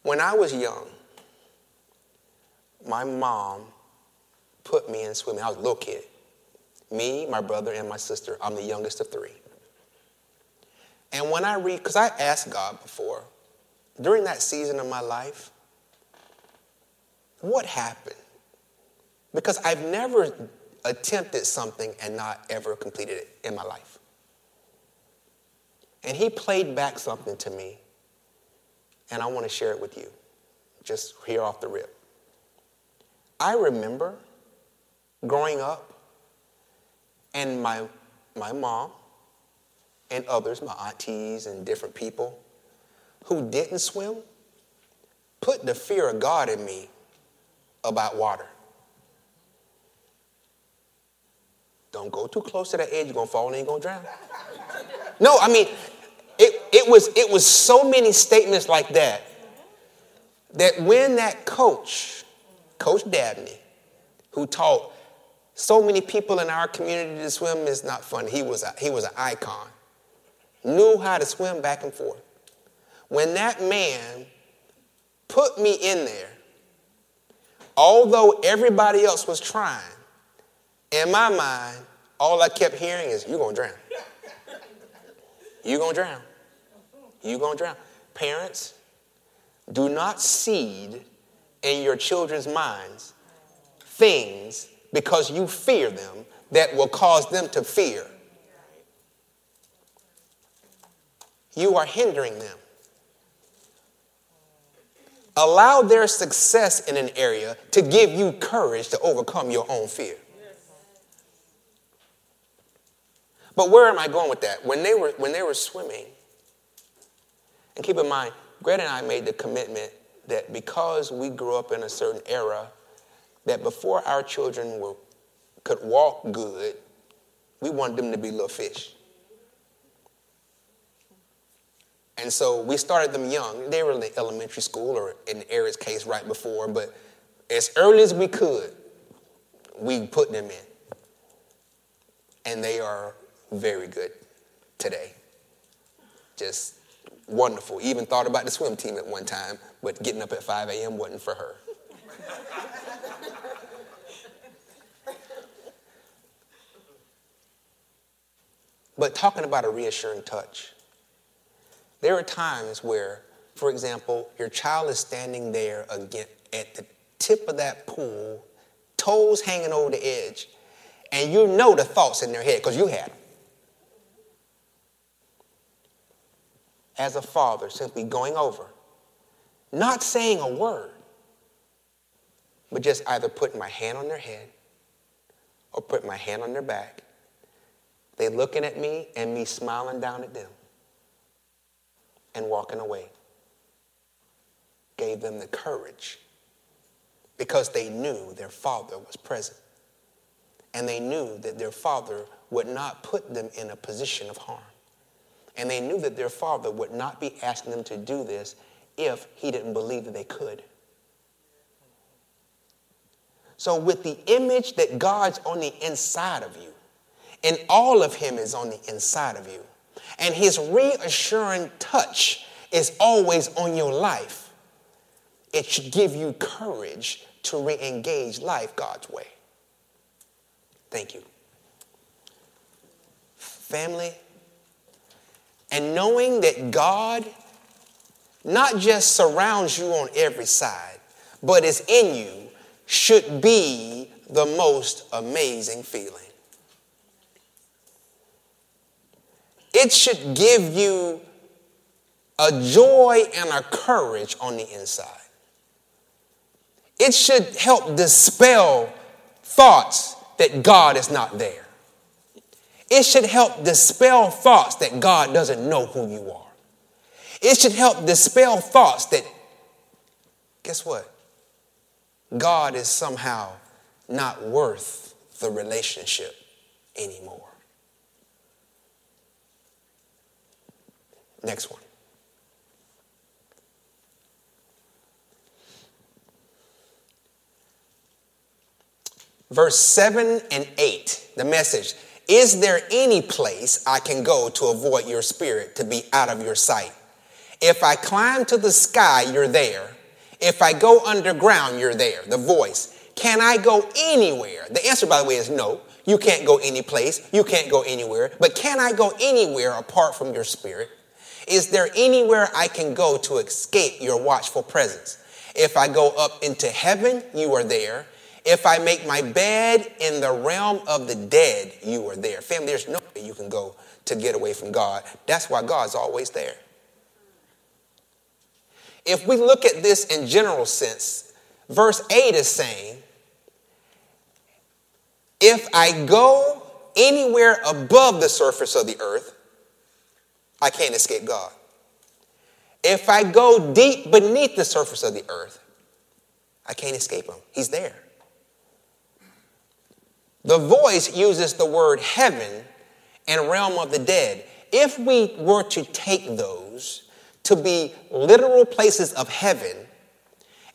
When I was young, my mom put me in swimming. I was a little kid. Me, my brother, and my sister. I'm the youngest of three. And when I read, because I asked God before, during that season of my life, what happened? Because I've never attempted something and not ever completed it in my life. And he played back something to me, and I want to share it with you, just here off the rip. I remember growing up, and my, my mom and others, my aunties and different people who didn't swim, put the fear of God in me about water. Don't go too close to that edge, you're gonna fall and you're gonna drown. No, I mean, it, it, was, it was so many statements like that that when that coach, Coach Dabney, who taught so many people in our community to swim is not funny. He was, a, he was an icon. Knew how to swim back and forth. When that man put me in there, although everybody else was trying, in my mind, all I kept hearing is, You're gonna drown. You're gonna drown. You're gonna drown. Parents, do not seed in your children's minds things because you fear them that will cause them to fear. You are hindering them. Allow their success in an area to give you courage to overcome your own fear. But where am I going with that? When they were, when they were swimming, and keep in mind, Greta and I made the commitment that because we grew up in a certain era, that before our children were, could walk good, we wanted them to be little fish. And so we started them young. They were in the elementary school or in Eric's case right before, but as early as we could, we put them in. And they are very good today. Just wonderful. Even thought about the swim team at one time, but getting up at 5 a.m. wasn't for her. but talking about a reassuring touch, there are times where, for example, your child is standing there again at the tip of that pool, toes hanging over the edge, and you know the thoughts in their head because you had them. as a father, simply going over, not saying a word, but just either putting my hand on their head or putting my hand on their back. They looking at me and me smiling down at them and walking away. Gave them the courage because they knew their father was present. And they knew that their father would not put them in a position of harm. And they knew that their father would not be asking them to do this if he didn't believe that they could. So, with the image that God's on the inside of you, and all of Him is on the inside of you, and His reassuring touch is always on your life, it should give you courage to re engage life God's way. Thank you. Family, and knowing that God not just surrounds you on every side, but is in you should be the most amazing feeling. It should give you a joy and a courage on the inside. It should help dispel thoughts that God is not there. It should help dispel thoughts that God doesn't know who you are. It should help dispel thoughts that, guess what? God is somehow not worth the relationship anymore. Next one. Verse 7 and 8, the message. Is there any place I can go to avoid your spirit, to be out of your sight? If I climb to the sky, you're there. If I go underground, you're there. The voice. Can I go anywhere? The answer, by the way, is no. You can't go any place. You can't go anywhere. But can I go anywhere apart from your spirit? Is there anywhere I can go to escape your watchful presence? If I go up into heaven, you are there. If I make my bed in the realm of the dead, you are there. Family, there's no way you can go to get away from God. That's why God's always there. If we look at this in general sense, verse 8 is saying, if I go anywhere above the surface of the earth, I can't escape God. If I go deep beneath the surface of the earth, I can't escape him. He's there. The voice uses the word heaven and realm of the dead. If we were to take those to be literal places of heaven,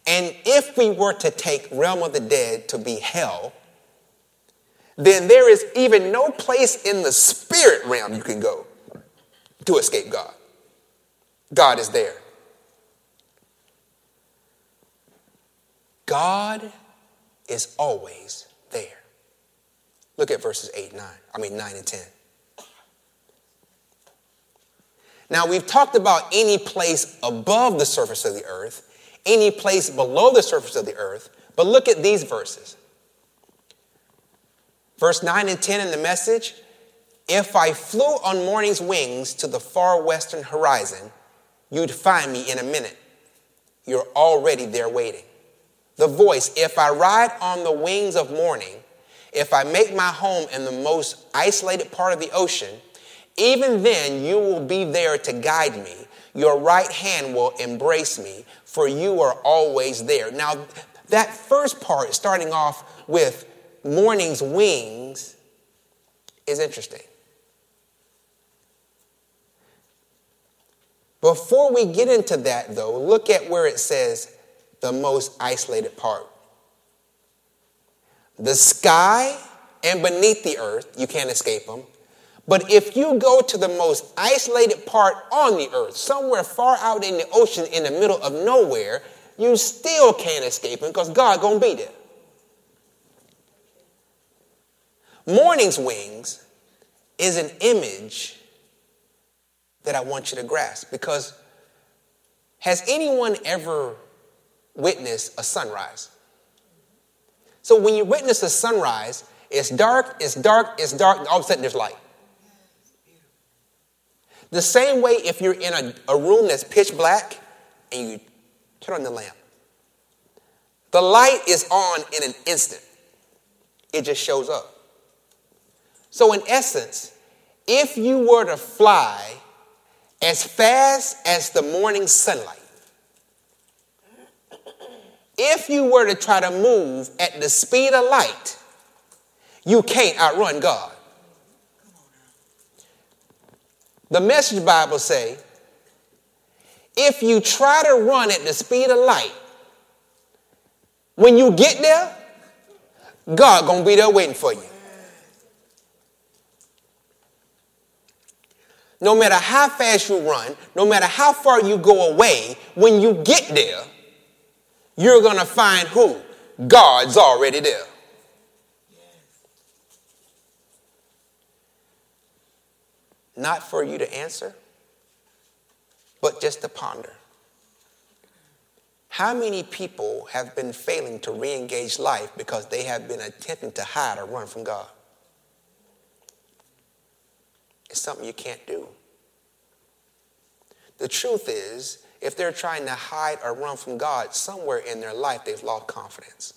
and if we were to take realm of the dead to be hell, then there is even no place in the spirit realm you can go to escape God. God is there. God is always there. Look at verses 8 9. I mean 9 and 10. Now, we've talked about any place above the surface of the earth, any place below the surface of the earth, but look at these verses. Verse 9 and 10 in the message If I flew on morning's wings to the far western horizon, you'd find me in a minute. You're already there waiting. The voice If I ride on the wings of morning, if I make my home in the most isolated part of the ocean, even then you will be there to guide me. Your right hand will embrace me, for you are always there. Now, that first part, starting off with morning's wings, is interesting. Before we get into that, though, look at where it says the most isolated part. The sky and beneath the earth, you can't escape them. But if you go to the most isolated part on the earth, somewhere far out in the ocean in the middle of nowhere, you still can't escape him because God gonna be there. Morning's wings is an image that I want you to grasp because has anyone ever witnessed a sunrise? So when you witness a sunrise, it's dark, it's dark, it's dark, and all of a sudden there's light. The same way if you're in a, a room that's pitch black and you turn on the lamp. The light is on in an instant. It just shows up. So, in essence, if you were to fly as fast as the morning sunlight, if you were to try to move at the speed of light, you can't outrun God. The message Bible say, if you try to run at the speed of light, when you get there, God gonna be there waiting for you. No matter how fast you run, no matter how far you go away, when you get there, you're gonna find who? God's already there. not for you to answer, but just to ponder. How many people have been failing to re engage life because they have been attempting to hide or run from God? Something you can't do. The truth is, if they're trying to hide or run from God, somewhere in their life they've lost confidence.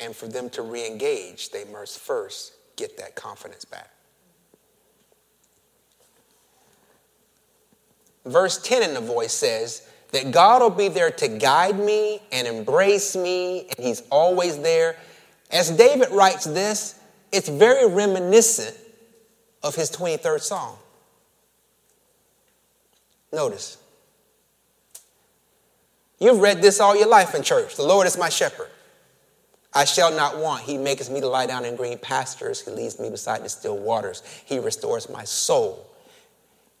And for them to re engage, they must first get that confidence back. verse 10 in the voice says that God will be there to guide me and embrace me, and He's always there. As David writes this, it's very reminiscent of his 23rd Psalm. Notice. You've read this all your life in church. The Lord is my shepherd. I shall not want. He makes me to lie down in green pastures. He leads me beside the still waters. He restores my soul.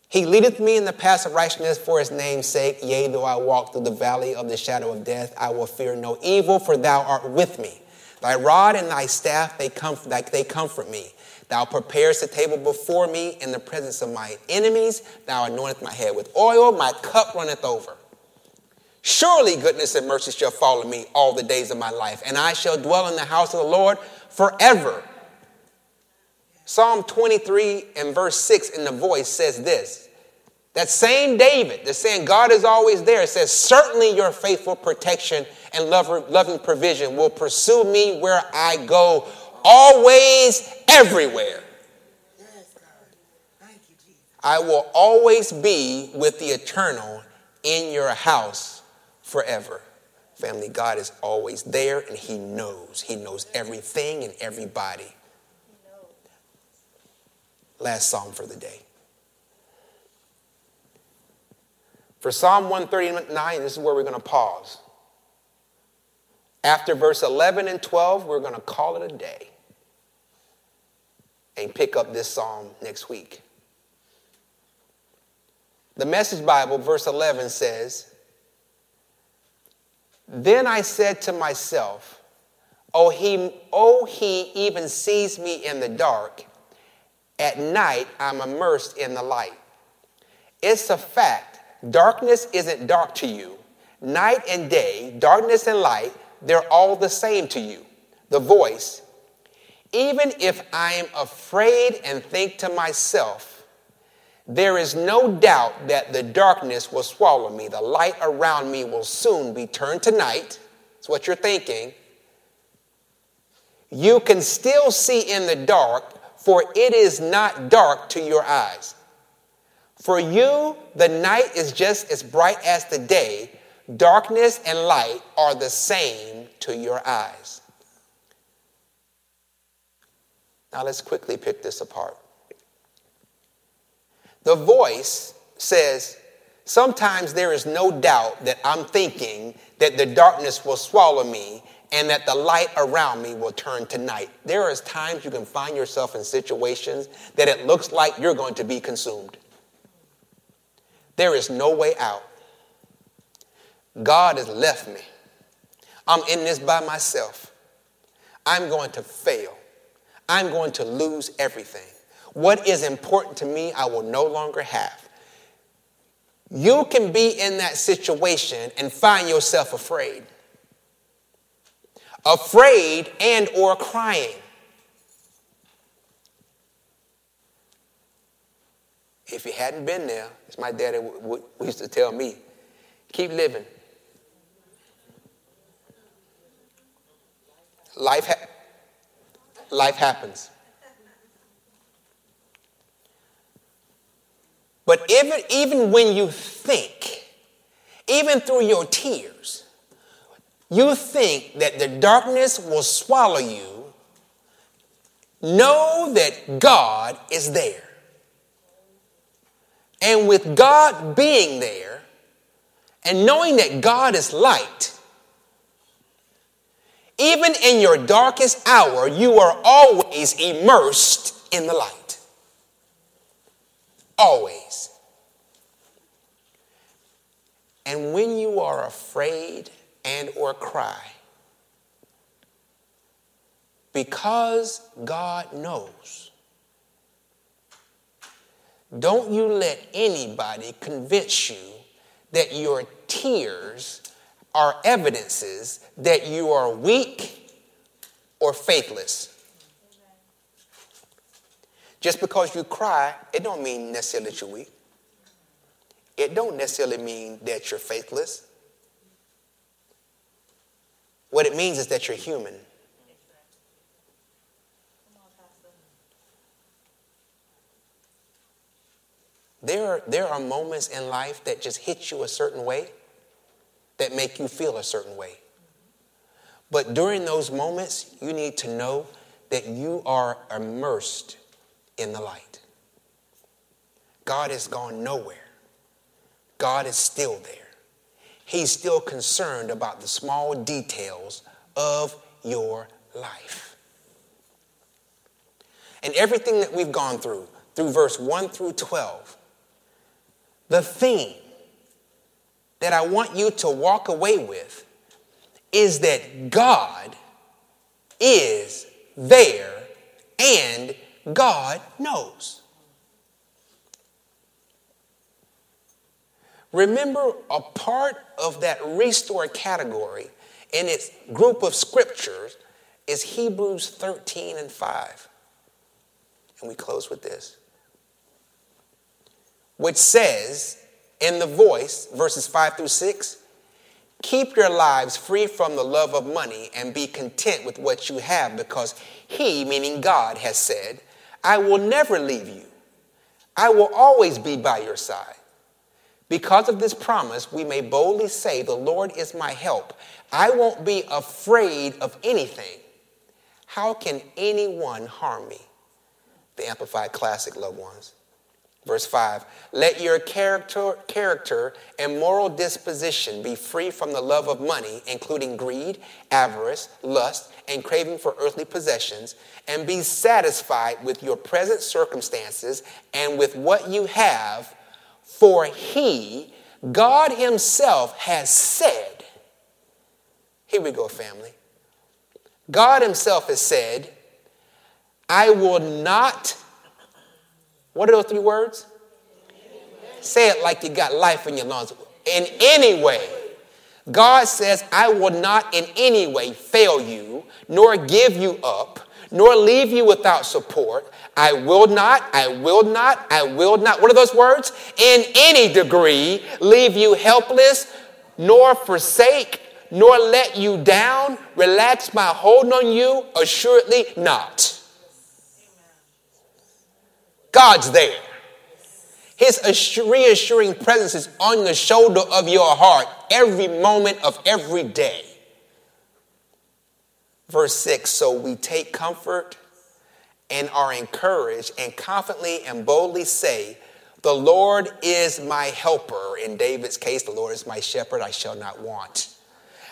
He leadeth me in the path of righteousness for his name's sake. Yea, though I walk through the valley of the shadow of death, I will fear no evil, for thou art with me. Thy rod and thy staff, they comfort, they comfort me. Thou preparest a table before me in the presence of my enemies. Thou anointest my head with oil, my cup runneth over. Surely goodness and mercy shall follow me all the days of my life, and I shall dwell in the house of the Lord forever. Psalm 23 and verse 6 in the voice says this. That same David that's saying God is always there says, Certainly your faithful protection and loving provision will pursue me where I go, always, everywhere. I will always be with the eternal in your house forever. Family, God is always there and He knows. He knows everything and everybody. Last psalm for the day. For Psalm 139, this is where we're going to pause. After verse 11 and 12, we're going to call it a day and pick up this psalm next week. The Message Bible, verse 11 says, Then I said to myself, Oh, he, oh, he even sees me in the dark. At night, I'm immersed in the light. It's a fact. Darkness isn't dark to you. Night and day, darkness and light, they're all the same to you. The voice, even if I am afraid and think to myself, there is no doubt that the darkness will swallow me. The light around me will soon be turned to night. That's what you're thinking. You can still see in the dark, for it is not dark to your eyes. For you, the night is just as bright as the day. Darkness and light are the same to your eyes. Now let's quickly pick this apart. The voice says, Sometimes there is no doubt that I'm thinking that the darkness will swallow me and that the light around me will turn to night. There are times you can find yourself in situations that it looks like you're going to be consumed. There is no way out. God has left me. I'm in this by myself. I'm going to fail. I'm going to lose everything. What is important to me, I will no longer have. You can be in that situation and find yourself afraid afraid and or crying. If he hadn't been there, as my daddy w- w- used to tell me, keep living. Life, ha- life happens. But even, even when you think, even through your tears, you think that the darkness will swallow you, know that God is there. And with God being there, and knowing that God is light, even in your darkest hour, you are always immersed in the light. Always. And when you are afraid and or cry because God knows. Don't you let anybody convince you that your tears are evidences that you are weak or faithless. Just because you cry, it don't mean necessarily that you're weak. It don't necessarily mean that you're faithless. What it means is that you're human. There are, there are moments in life that just hit you a certain way, that make you feel a certain way. But during those moments, you need to know that you are immersed in the light. God has gone nowhere, God is still there. He's still concerned about the small details of your life. And everything that we've gone through, through verse 1 through 12, the theme that I want you to walk away with is that God is there and God knows. Remember, a part of that restore category in its group of scriptures is Hebrews 13 and 5. And we close with this, which says in the voice, verses 5 through 6, keep your lives free from the love of money and be content with what you have because He, meaning God, has said, I will never leave you. I will always be by your side. Because of this promise, we may boldly say, The Lord is my help. I won't be afraid of anything. How can anyone harm me? The Amplified Classic, loved ones. Verse 5 Let your character, character and moral disposition be free from the love of money, including greed, avarice, lust, and craving for earthly possessions, and be satisfied with your present circumstances and with what you have for he, God Himself, has said, here we go, family. God Himself has said, I will not, what are those three words? Say it like you got life in your lungs. In any way. God says, I will not in any way fail you, nor give you up, nor leave you without support. I will not, I will not, I will not. What are those words? In any degree, leave you helpless, nor forsake, nor let you down, relax my hold on you, assuredly not. God's there. His reassuring presence is on the shoulder of your heart every moment of every day. Verse 6 So we take comfort and are encouraged and confidently and boldly say, The Lord is my helper. In David's case, the Lord is my shepherd, I shall not want.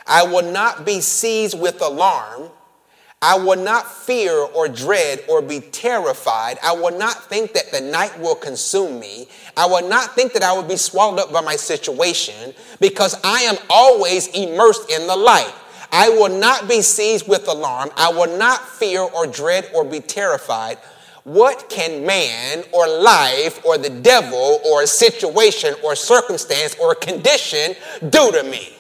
I will not be seized with alarm. I will not fear or dread or be terrified. I will not think that the night will consume me. I will not think that I will be swallowed up by my situation because I am always immersed in the light. I will not be seized with alarm. I will not fear or dread or be terrified. What can man or life or the devil or situation or circumstance or condition do to me?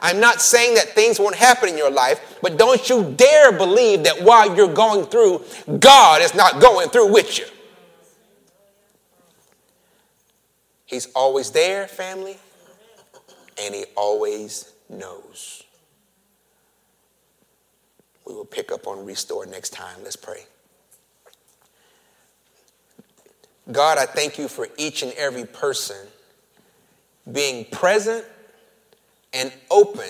I'm not saying that things won't happen in your life, but don't you dare believe that while you're going through, God is not going through with you. He's always there, family, and He always knows. We will pick up on restore next time. Let's pray. God, I thank you for each and every person being present and open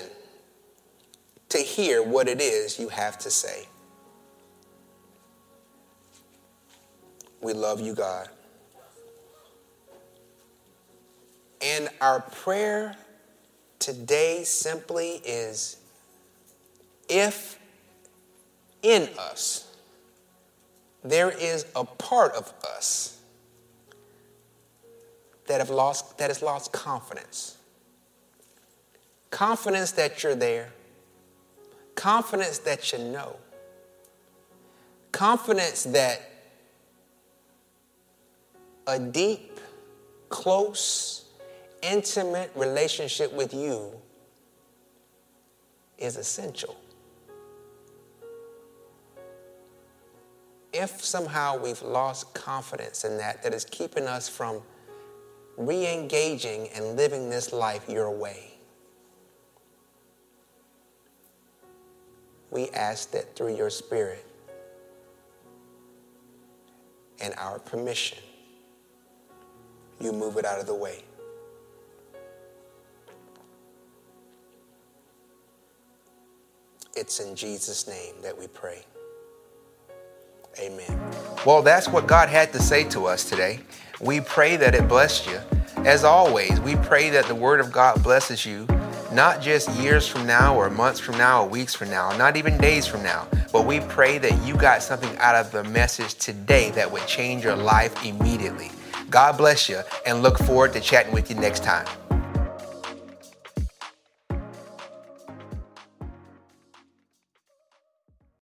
to hear what it is you have to say. We love you, God. And our prayer today simply is if in us, there is a part of us that have lost that has lost confidence. Confidence that you're there. Confidence that you know. Confidence that a deep, close, intimate relationship with you is essential. if somehow we've lost confidence in that, that is keeping us from re engaging and living this life your way, we ask that through your Spirit and our permission, you move it out of the way. It's in Jesus' name that we pray. Amen. Well, that's what God had to say to us today. We pray that it blessed you. As always, we pray that the Word of God blesses you, not just years from now or months from now or weeks from now, not even days from now, but we pray that you got something out of the message today that would change your life immediately. God bless you and look forward to chatting with you next time.